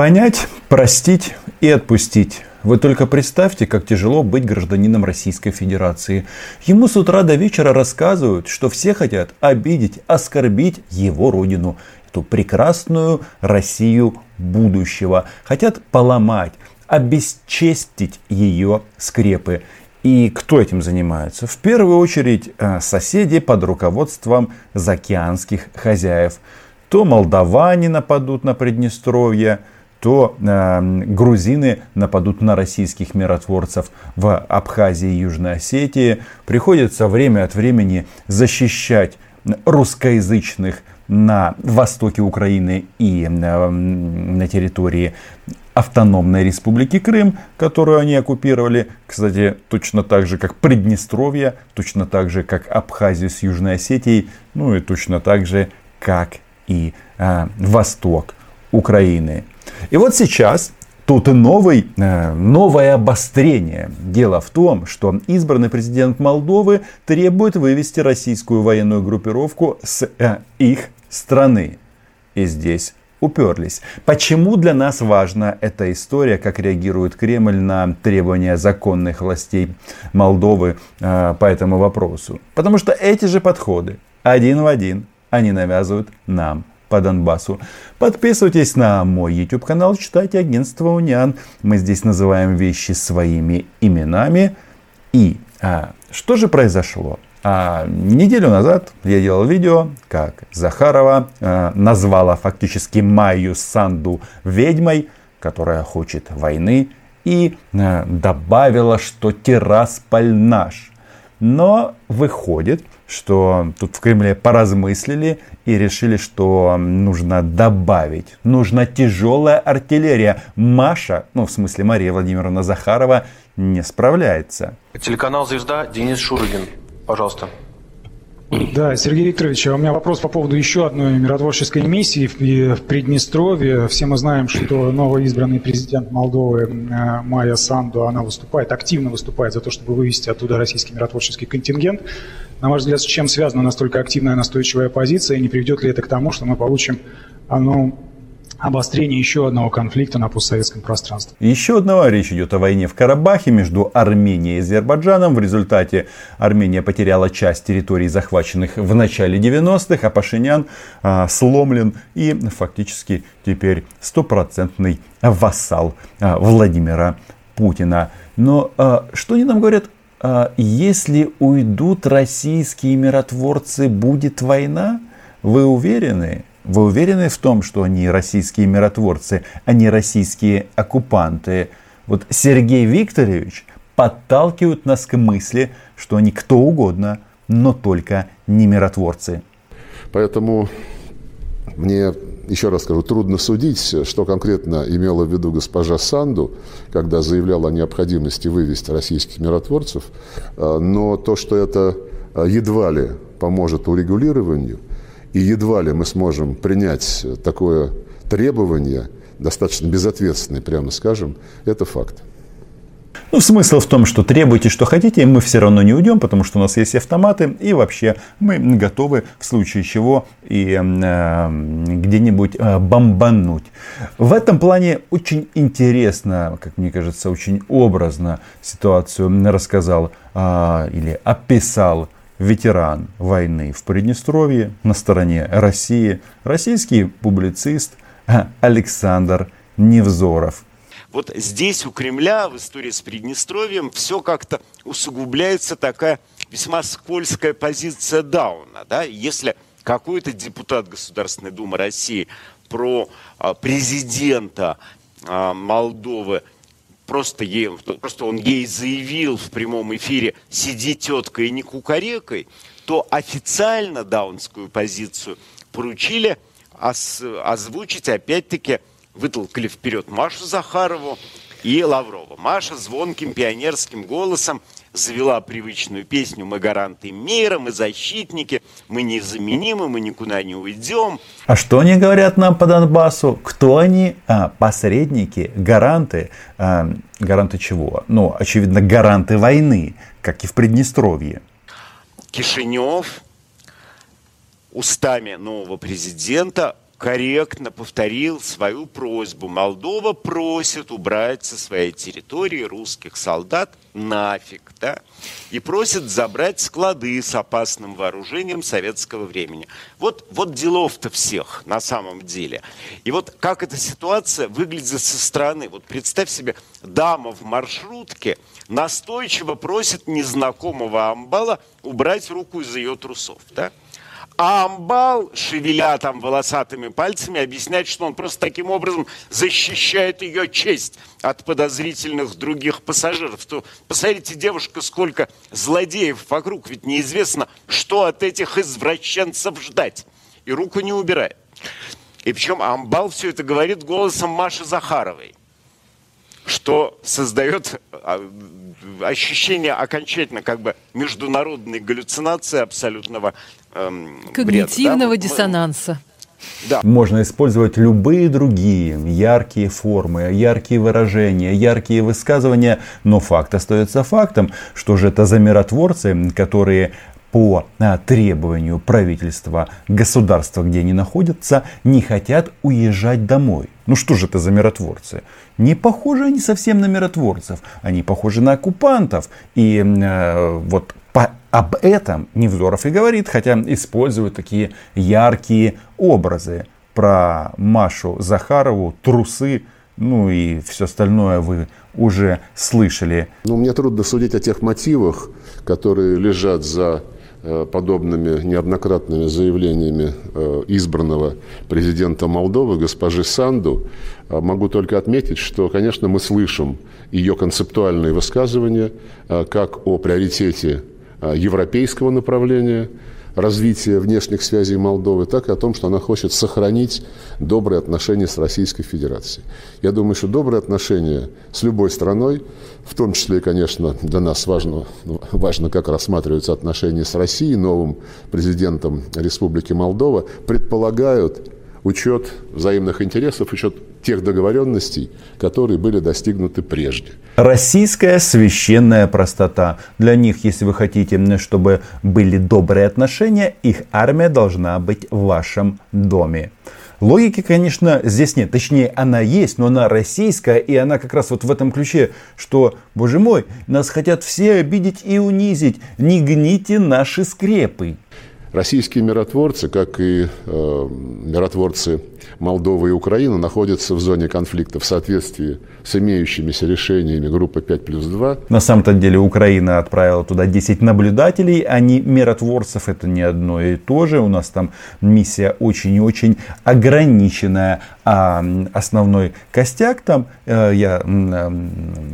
Понять, простить и отпустить. Вы только представьте, как тяжело быть гражданином Российской Федерации. Ему с утра до вечера рассказывают, что все хотят обидеть, оскорбить его родину. Эту прекрасную Россию будущего. Хотят поломать, обесчестить ее скрепы. И кто этим занимается? В первую очередь э, соседи под руководством заокеанских хозяев. То молдаване нападут на Приднестровье, то э, грузины нападут на российских миротворцев в Абхазии и Южной Осетии. Приходится время от времени защищать русскоязычных на востоке Украины и э, на территории автономной республики Крым, которую они оккупировали, кстати, точно так же, как Приднестровье, точно так же, как Абхазию с Южной Осетией, ну и точно так же, как и э, восток Украины. И вот сейчас тут новый, э, новое обострение. Дело в том, что избранный президент Молдовы требует вывести российскую военную группировку с э, их страны. И здесь уперлись. Почему для нас важна эта история, как реагирует Кремль на требования законных властей Молдовы э, по этому вопросу? Потому что эти же подходы один в один они навязывают нам по Донбассу. Подписывайтесь на мой YouTube канал, читайте агентство Униан. Мы здесь называем вещи своими именами. И а, что же произошло? А, неделю назад я делал видео, как Захарова а, назвала фактически Майю Санду ведьмой, которая хочет войны, и а, добавила, что Тирасполь наш. Но выходит, что тут в Кремле поразмыслили и решили, что нужно добавить. Нужна тяжелая артиллерия. Маша, ну в смысле Мария Владимировна Захарова, не справляется. Телеканал «Звезда», Денис Шурыгин. Пожалуйста. Да, Сергей Викторович, а у меня вопрос по поводу еще одной миротворческой миссии в Приднестровье. Все мы знаем, что новоизбранный президент Молдовы э, Майя Санду, она выступает, активно выступает за то, чтобы вывести оттуда российский миротворческий контингент. На ваш взгляд, с чем связана настолько активная настойчивая позиция, и не приведет ли это к тому, что мы получим ну, обострение еще одного конфликта на постсоветском пространстве. Еще одного. Речь идет о войне в Карабахе между Арменией и Азербайджаном. В результате Армения потеряла часть территорий, захваченных в начале 90-х, а Пашинян а, сломлен и фактически теперь стопроцентный вассал а, Владимира Путина. Но а, что они нам говорят? А, если уйдут российские миротворцы, будет война? Вы уверены? Вы уверены в том, что они российские миротворцы, а не российские оккупанты? Вот Сергей Викторович подталкивает нас к мысли, что они кто угодно, но только не миротворцы. Поэтому мне, еще раз скажу, трудно судить, что конкретно имела в виду госпожа Санду, когда заявляла о необходимости вывести российских миротворцев, но то, что это едва ли поможет урегулированию – и едва ли мы сможем принять такое требование, достаточно безответственное, прямо скажем, это факт. Ну, смысл в том, что требуйте, что хотите, и мы все равно не уйдем, потому что у нас есть автоматы, и вообще мы готовы в случае чего и э, где-нибудь э, бомбануть. В этом плане очень интересно, как мне кажется, очень образно ситуацию рассказал э, или описал ветеран войны в Приднестровье на стороне России, российский публицист Александр Невзоров. Вот здесь у Кремля в истории с Приднестровьем все как-то усугубляется такая весьма скользкая позиция Дауна. Да? Если какой-то депутат Государственной Думы России про а, президента а, Молдовы просто, ей, просто он ей заявил в прямом эфире «сиди, тетка, и не кукарекой», то официально даунскую позицию поручили озвучить, опять-таки, вытолкали вперед Машу Захарову и Лаврова. Маша звонким пионерским голосом завела привычную песню «Мы гаранты мира, мы защитники, мы незаменимы, мы никуда не уйдем». А что они говорят нам по Донбассу? Кто они? А, посредники, гаранты. А, гаранты чего? Ну, очевидно, гаранты войны, как и в Приднестровье. Кишинев устами нового президента корректно повторил свою просьбу. Молдова просит убрать со своей территории русских солдат нафиг, да, и просит забрать склады с опасным вооружением советского времени. Вот, вот делов-то всех на самом деле. И вот как эта ситуация выглядит со стороны. Вот представь себе, дама в маршрутке настойчиво просит незнакомого амбала убрать руку из ее трусов, да, а Амбал, шевеля там волосатыми пальцами, объясняет, что он просто таким образом защищает ее честь от подозрительных других пассажиров. То посмотрите, девушка, сколько злодеев вокруг, ведь неизвестно, что от этих извращенцев ждать. И руку не убирает. И причем Амбал все это говорит голосом Маши Захаровой, что создает а, ощущение окончательно как бы международной галлюцинации абсолютного эм, Когнитивного бред, да? диссонанса. Да. Можно использовать любые другие яркие формы, яркие выражения, яркие высказывания, но факт остается фактом. Что же это за миротворцы, которые по а, требованию правительства государства, где они находятся, не хотят уезжать домой. Ну что же это за миротворцы? Не похожи они совсем на миротворцев, они похожи на оккупантов. И э, вот по, об этом Невзоров и говорит, хотя использует такие яркие образы про Машу Захарову, трусы, ну и все остальное вы уже слышали. Ну, мне трудно судить о тех мотивах, которые лежат за Э, подобными неоднократными заявлениями э, избранного президента Молдовы, госпожи Санду, э, могу только отметить, что, конечно, мы слышим ее концептуальные высказывания как о приоритете европейского направления – развития внешних связей Молдовы, так и о том, что она хочет сохранить добрые отношения с Российской Федерацией. Я думаю, что добрые отношения с любой страной, в том числе, конечно, для нас важно, важно как рассматриваются отношения с Россией, новым президентом Республики Молдова, предполагают учет взаимных интересов, учет тех договоренностей, которые были достигнуты прежде. Российская священная простота. Для них, если вы хотите, чтобы были добрые отношения, их армия должна быть в вашем доме. Логики, конечно, здесь нет. Точнее, она есть, но она российская, и она как раз вот в этом ключе, что, боже мой, нас хотят все обидеть и унизить. Не гните наши скрепы. Российские миротворцы, как и э, миротворцы Молдовы и Украины, находятся в зоне конфликта в соответствии с имеющимися решениями группы 5 плюс 2. На самом-то деле Украина отправила туда 10 наблюдателей, а не миротворцев. Это не одно и то же. У нас там миссия очень и очень ограниченная. А основной костяк там, э, я э,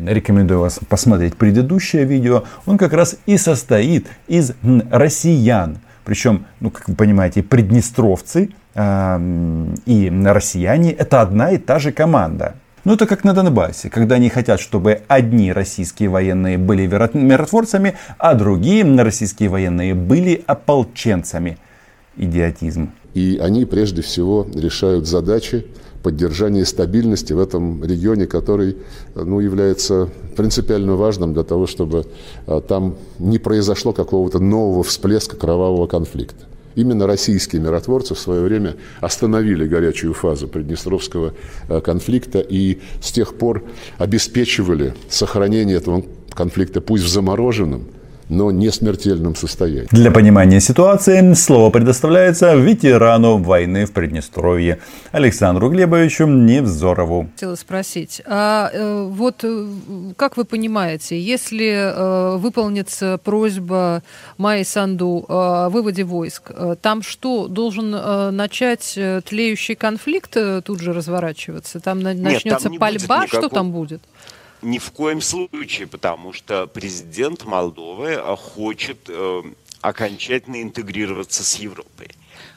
рекомендую вас посмотреть предыдущее видео, он как раз и состоит из россиян причем, ну, как вы понимаете, приднестровцы э, и россияне это одна и та же команда. Ну, это как на Донбассе, когда они хотят, чтобы одни российские военные были миротворцами, а другие российские военные были ополченцами. Идиотизм. И они прежде всего решают задачи поддержания стабильности в этом регионе, который ну, является принципиально важным для того, чтобы а, там не произошло какого-то нового всплеска кровавого конфликта. Именно российские миротворцы в свое время остановили горячую фазу Приднестровского а, конфликта и с тех пор обеспечивали сохранение этого конфликта, пусть в замороженном, но не смертельном состоянии. Для понимания ситуации слово предоставляется ветерану войны в Приднестровье Александру Глебовичу Невзорову. Хотела спросить, а э, вот э, как вы понимаете, если э, выполнится просьба Майи Санду о выводе войск, там что, должен э, начать тлеющий конфликт тут же разворачиваться? Там на, начнется там пальба, что там будет? Ни в коем случае, потому что президент Молдовы э, хочет э, окончательно интегрироваться с Европой.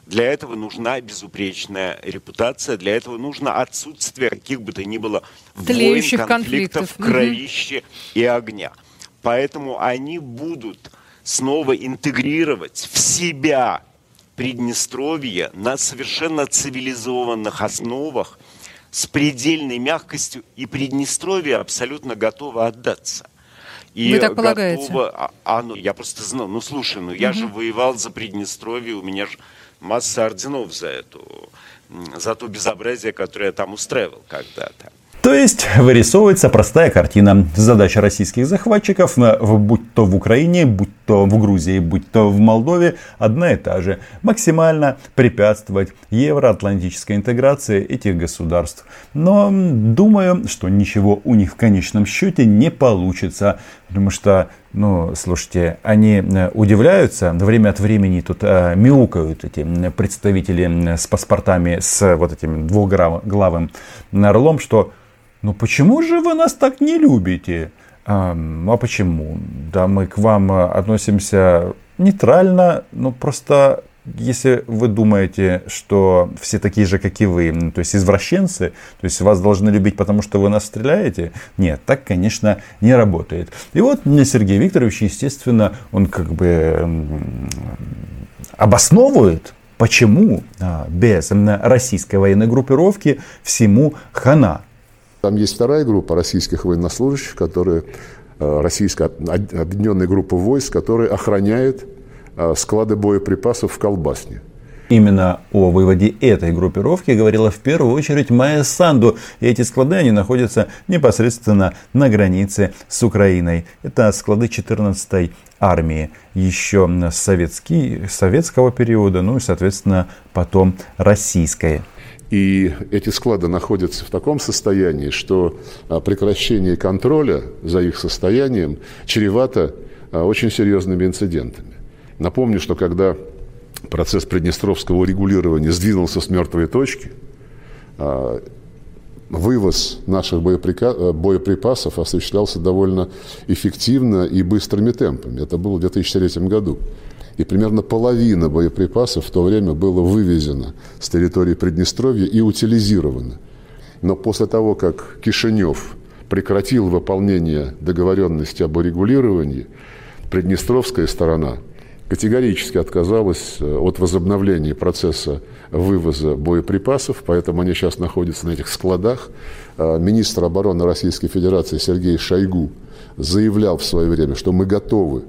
Для этого нужна безупречная репутация, для этого нужно отсутствие каких бы то ни было Тлеющих войн, конфликтов, конфликтов кровищи угу. и огня. Поэтому они будут снова интегрировать в себя Приднестровье на совершенно цивилизованных основах – с предельной мягкостью, и Приднестровье абсолютно готово отдаться. И Вы так готово, полагаете? А, а, ну, я просто знал, ну слушай, ну я угу. же воевал за Приднестровье, у меня же масса орденов за эту за то безобразие, которое я там устраивал когда-то. То есть вырисовывается простая картина. Задача российских захватчиков, будь то в Украине, будь то в Грузии, будь то в Молдове, одна и та же. Максимально препятствовать евроатлантической интеграции этих государств. Но думаю, что ничего у них в конечном счете не получится. Потому что, ну, слушайте, они э, удивляются, время от времени тут э, мяукают эти представители с паспортами, с вот этим двухглавым орлом, что ну почему же вы нас так не любите? А, а почему? Да мы к вам э, относимся нейтрально, но просто если вы думаете, что все такие же, как и вы, то есть извращенцы, то есть вас должны любить, потому что вы нас стреляете, нет, так, конечно, не работает. И вот Сергей Викторович, естественно, он как бы обосновывает, почему а, без российской военной группировки всему хана. Там есть вторая группа российских военнослужащих, которые э, российская объединенная группа войск, которые охраняют э, склады боеприпасов в Колбасне. Именно о выводе этой группировки говорила в первую очередь Майя Санду. И эти склады, они находятся непосредственно на границе с Украиной. Это склады 14-й армии еще советский, советского периода, ну и, соответственно, потом российской. И эти склады находятся в таком состоянии, что а, прекращение контроля за их состоянием чревато а, очень серьезными инцидентами. Напомню, что когда процесс приднестровского регулирования сдвинулся с мертвой точки, а, вывоз наших боеприпасов осуществлялся довольно эффективно и быстрыми темпами. Это было в 2003 году и примерно половина боеприпасов в то время было вывезено с территории Приднестровья и утилизировано. Но после того, как Кишинев прекратил выполнение договоренности об урегулировании, Приднестровская сторона категорически отказалась э, от возобновления процесса вывоза боеприпасов, поэтому они сейчас находятся на этих складах. Э, министр обороны Российской Федерации Сергей Шойгу заявлял в свое время, что мы готовы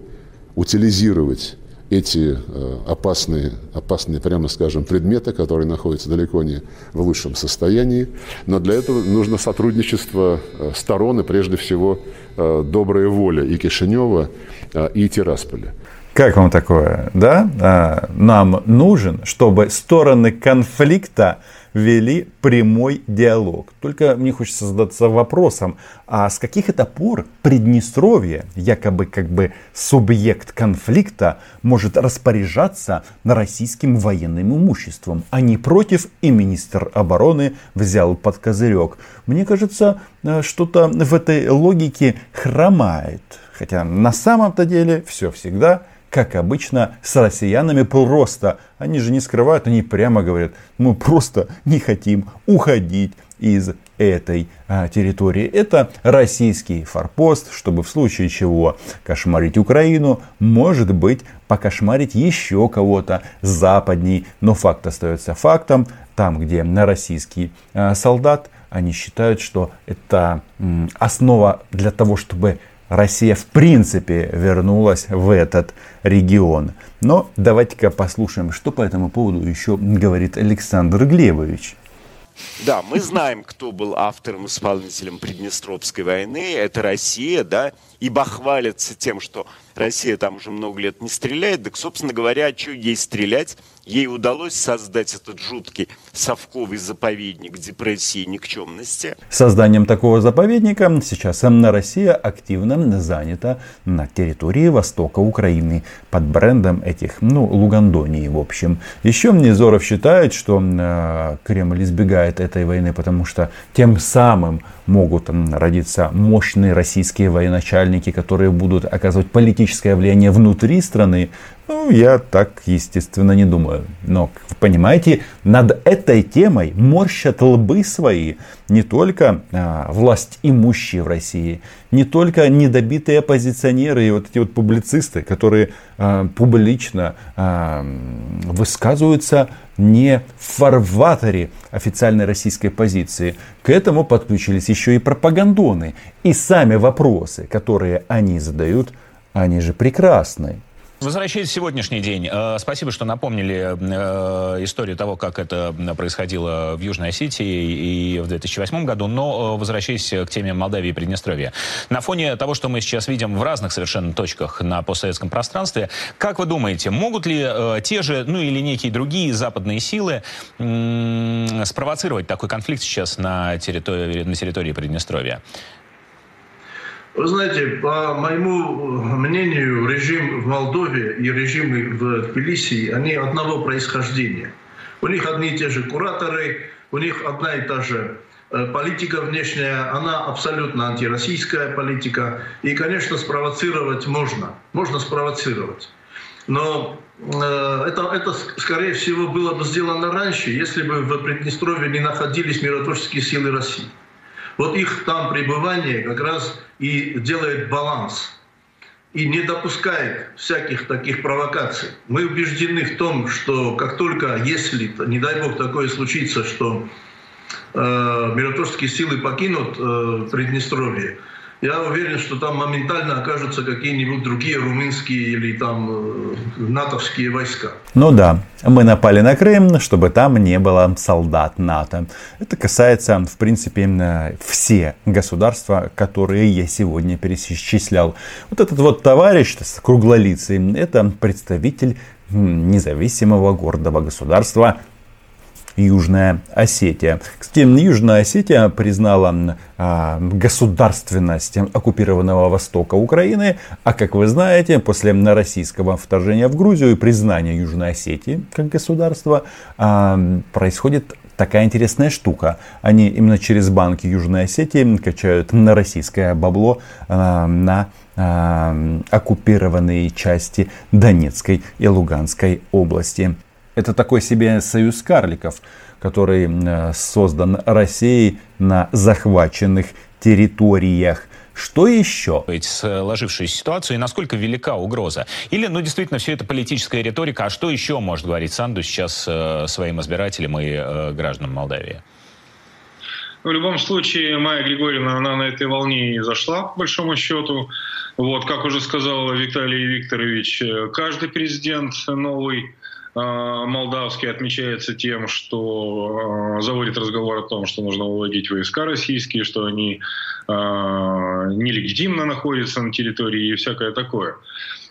утилизировать эти э, опасные, опасные, прямо скажем, предметы, которые находятся далеко не в лучшем состоянии. Но для этого нужно сотрудничество э, сторон и, прежде всего, э, добрая воля и Кишинева, и Тирасполя. Как вам такое? Да? А, нам нужен, чтобы стороны конфликта вели прямой диалог. Только мне хочется задаться вопросом, а с каких это пор Приднестровье, якобы как бы субъект конфликта, может распоряжаться на российским военным имуществом, а не против, и министр обороны взял под козырек. Мне кажется, э, что-то в этой логике хромает. Хотя на самом-то деле все всегда как обычно, с россиянами просто. Они же не скрывают, они прямо говорят, мы просто не хотим уходить из этой а, территории. Это российский форпост, чтобы в случае чего кошмарить Украину, может быть, покошмарить еще кого-то западней. Но факт остается фактом. Там, где на российский а, солдат, они считают, что это м, основа для того, чтобы Россия в принципе вернулась в этот регион. Но давайте-ка послушаем, что по этому поводу еще говорит Александр Глебович. Да, мы знаем, кто был автором-исполнителем Приднестровской войны. Это Россия, да, ибо хвалится тем, что Россия там уже много лет не стреляет. Так, собственно говоря, а что ей стрелять? Ей удалось создать этот жуткий совковый заповедник депрессии и никчемности. Созданием такого заповедника сейчас Россия активно занята на территории востока Украины под брендом этих, ну, Лугандонии, в общем. Еще Незоров считает, что э, Кремль избегает этой войны, потому что тем самым могут родиться мощные российские военачальники, которые будут оказывать политическое влияние внутри страны, ну, я так, естественно, не думаю. Но, понимаете, над этой темой морщат лбы свои не только а, власть имущие в России, не только недобитые оппозиционеры и вот эти вот публицисты, которые а, публично а, высказываются не в фарватере официальной российской позиции. К этому подключились еще и пропагандоны. И сами вопросы, которые они задают, они же прекрасны. Возвращаясь в сегодняшний день, э, спасибо, что напомнили э, историю того, как это происходило в Южной Осетии и в 2008 году, но возвращаясь к теме Молдавии и Приднестровья. На фоне того, что мы сейчас видим в разных совершенно точках на постсоветском пространстве, как вы думаете, могут ли те же, ну или некие другие западные силы спровоцировать такой конфликт сейчас на территории, на территории Приднестровья? Вы знаете, по моему мнению, режим в Молдове и режимы в Тбилиси, они одного происхождения. У них одни и те же кураторы, у них одна и та же э, политика внешняя, она абсолютно антироссийская политика. И, конечно, спровоцировать можно. Можно спровоцировать. Но э, это, это, скорее всего, было бы сделано раньше, если бы в Приднестровье не находились миротворческие силы России. Вот их там пребывание как раз и делает баланс и не допускает всяких таких провокаций. Мы убеждены в том, что как только, если, не дай бог, такое случится, что э, миротворческие силы покинут э, Приднестровье, я уверен, что там моментально окажутся какие-нибудь другие румынские или там э, натовские войска. Ну да, мы напали на Крым, чтобы там не было солдат НАТО. Это касается, в принципе, все государства, которые я сегодня перечислял. Вот этот вот товарищ с круглолицей, это представитель независимого гордого государства Южная Осетия. Кстати, Южная Осетия признала а, государственность оккупированного востока Украины, а как вы знаете, после российского вторжения в Грузию и признания Южной Осетии как государства а, происходит такая интересная штука. Они именно через банки Южной Осетии качают на российское бабло а, на оккупированные части Донецкой и Луганской области. Это такой себе союз карликов, который э, создан Россией на захваченных территориях. Что еще? Сложившуюся ситуацию и насколько велика угроза? Или, ну, действительно, все это политическая риторика. А что еще может говорить Санду сейчас э, своим избирателям и э, гражданам Молдавии? В любом случае, Майя Григорьевна, она на этой волне и зашла, по большому счету. Вот, как уже сказал Виталий Викторович, каждый президент новый молдавский отмечается тем, что а, заводит разговор о том, что нужно выводить войска российские, что они а, нелегитимно находятся на территории и всякое такое.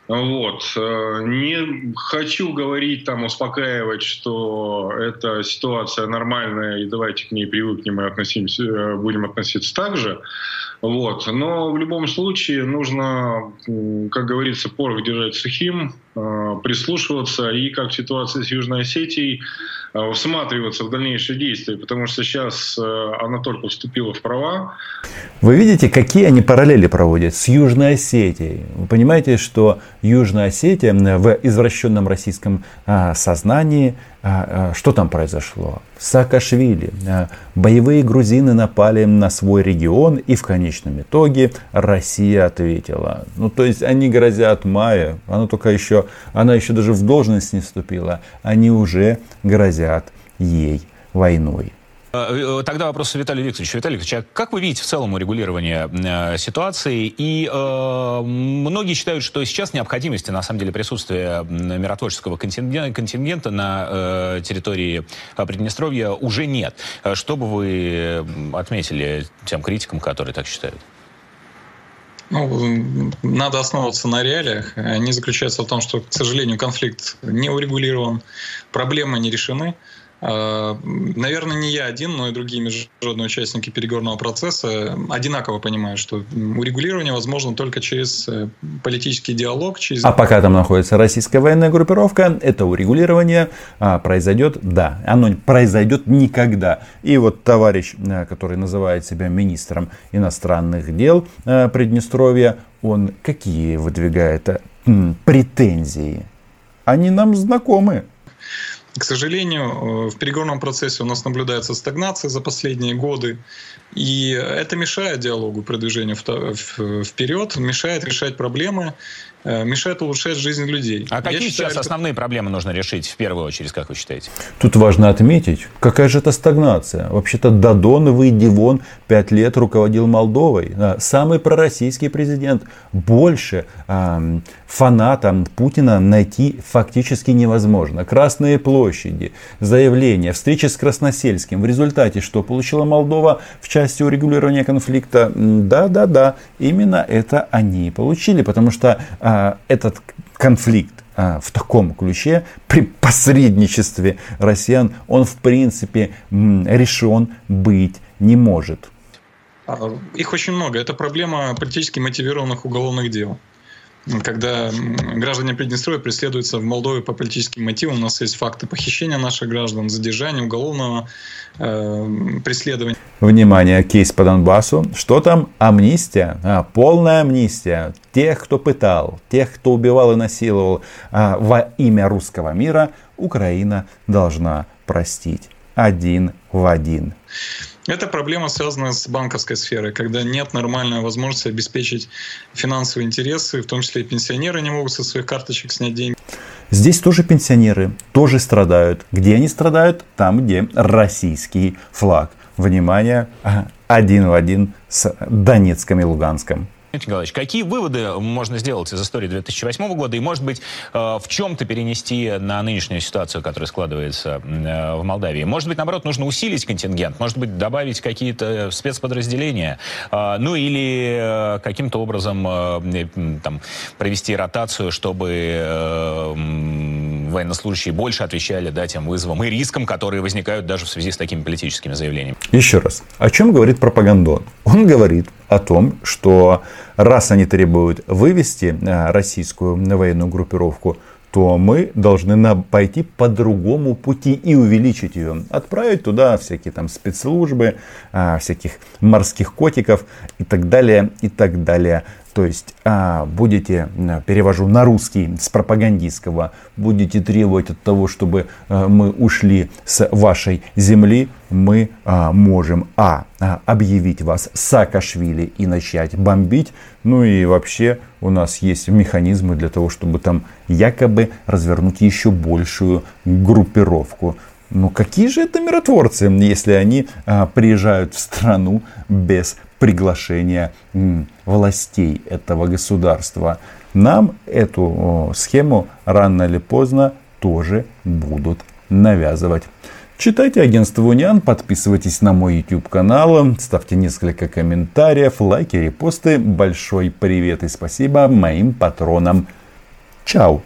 Вот. Не хочу говорить, там, успокаивать, что эта ситуация нормальная, и давайте к ней привыкнем и относимся, будем относиться так же. Вот. Но в любом случае нужно, как говорится, порох держать сухим, а, прислушиваться и, как в ситуации с Южной Осетией, всматриваться в дальнейшие действия, потому что сейчас она только вступила в права. Вы видите, какие они параллели проводят с Южной Осетией. Вы понимаете, что Южная Осетия в извращенном российском сознании а, а, что там произошло? Саакашвили. А, боевые грузины напали на свой регион, и в конечном итоге Россия ответила. Ну, то есть они грозят Майе, она только еще, она еще даже в должность не вступила, они уже грозят ей войной. Э, тогда вопрос Виталию Викторовичу. Виталий Викторович, а как вы видите в целом урегулирование э, ситуации? И э, многие считают, что сейчас необходимости, на самом деле, присутствия миротворческого контингента, контингента на э, территории Приднестровья уже нет. Э, что бы вы отметили тем критикам, которые так считают? Ну, надо основываться на реалиях. Они заключаются в том, что, к сожалению, конфликт не урегулирован, проблемы не решены. А, наверное, не я один, но и другие международные участники переговорного процесса одинаково понимают, что урегулирование возможно только через э, политический диалог. Через... А пока там находится российская военная группировка, это урегулирование а, произойдет, да, оно произойдет никогда. И вот товарищ, э, который называет себя министром иностранных дел э, Приднестровья, он какие выдвигает претензии? Они нам знакомы. К сожалению, э, в переговорном процессе у нас наблюдается стагнация за последние годы. И это мешает диалогу, продвижению вперед, мешает решать проблемы, Э, мешает улучшать жизнь людей. А какие считаю, сейчас основные проблемы нужно решить в первую очередь, как вы считаете? Тут важно отметить, какая же это стагнация. Вообще-то Дадон, выйди вон, пять лет руководил Молдовой. Самый пророссийский президент. Больше э, фанатам Путина найти фактически невозможно. Красные площади, заявления, встречи с Красносельским. В результате что получила Молдова в части урегулирования конфликта? Да-да-да, именно это они получили, потому что а, этот конфликт а, в таком ключе, при посредничестве россиян, он в принципе решен быть не может. А, их очень много. Это проблема политически мотивированных уголовных дел когда граждане Приднестровья преследуются в Молдове по политическим мотивам. У нас есть факты похищения наших граждан, задержания, уголовного э, преследования. Внимание, кейс по Донбассу. Что там? Амнистия. А, полная амнистия. Тех, кто пытал, тех, кто убивал и насиловал а, во имя русского мира, Украина должна простить. Один в один. Это проблема, связанная с банковской сферой, когда нет нормальной возможности обеспечить финансовые интересы, в том числе и пенсионеры не могут со своих карточек снять деньги. Здесь тоже пенсионеры, тоже страдают. Где они страдают? Там, где российский флаг. Внимание, один в один с Донецком и Луганском. Николаевич, какие выводы можно сделать из истории 2008 года? И, может быть, э, в чем-то перенести на нынешнюю ситуацию, которая складывается э, в Молдавии? Может быть, наоборот, нужно усилить контингент, может быть, добавить какие-то спецподразделения, э, ну или каким-то образом там, провести ротацию, чтобы военнослужащие больше отвечали да, тем вызовам и рискам, которые возникают даже в связи с такими политическими заявлениями. Еще раз, о чем говорит пропагандон? Он говорит о том, что раз они требуют вывести э, российскую военную группировку, то мы должны пойти по другому пути и увеличить ее. Отправить туда всякие там спецслужбы, э, всяких морских котиков и так далее, и так далее. То есть а, будете, перевожу на русский с пропагандистского, будете требовать от того, чтобы а, мы ушли с вашей земли, мы а, можем а, а объявить вас Саакашвили и начать бомбить. Ну и вообще у нас есть механизмы для того, чтобы там якобы развернуть еще большую группировку. Ну какие же это миротворцы, если они а, приезжают в страну без приглашения властей этого государства. Нам эту схему рано или поздно тоже будут навязывать. Читайте агентство Униан, подписывайтесь на мой YouTube канал, ставьте несколько комментариев, лайки, репосты. Большой привет и спасибо моим патронам. Чао!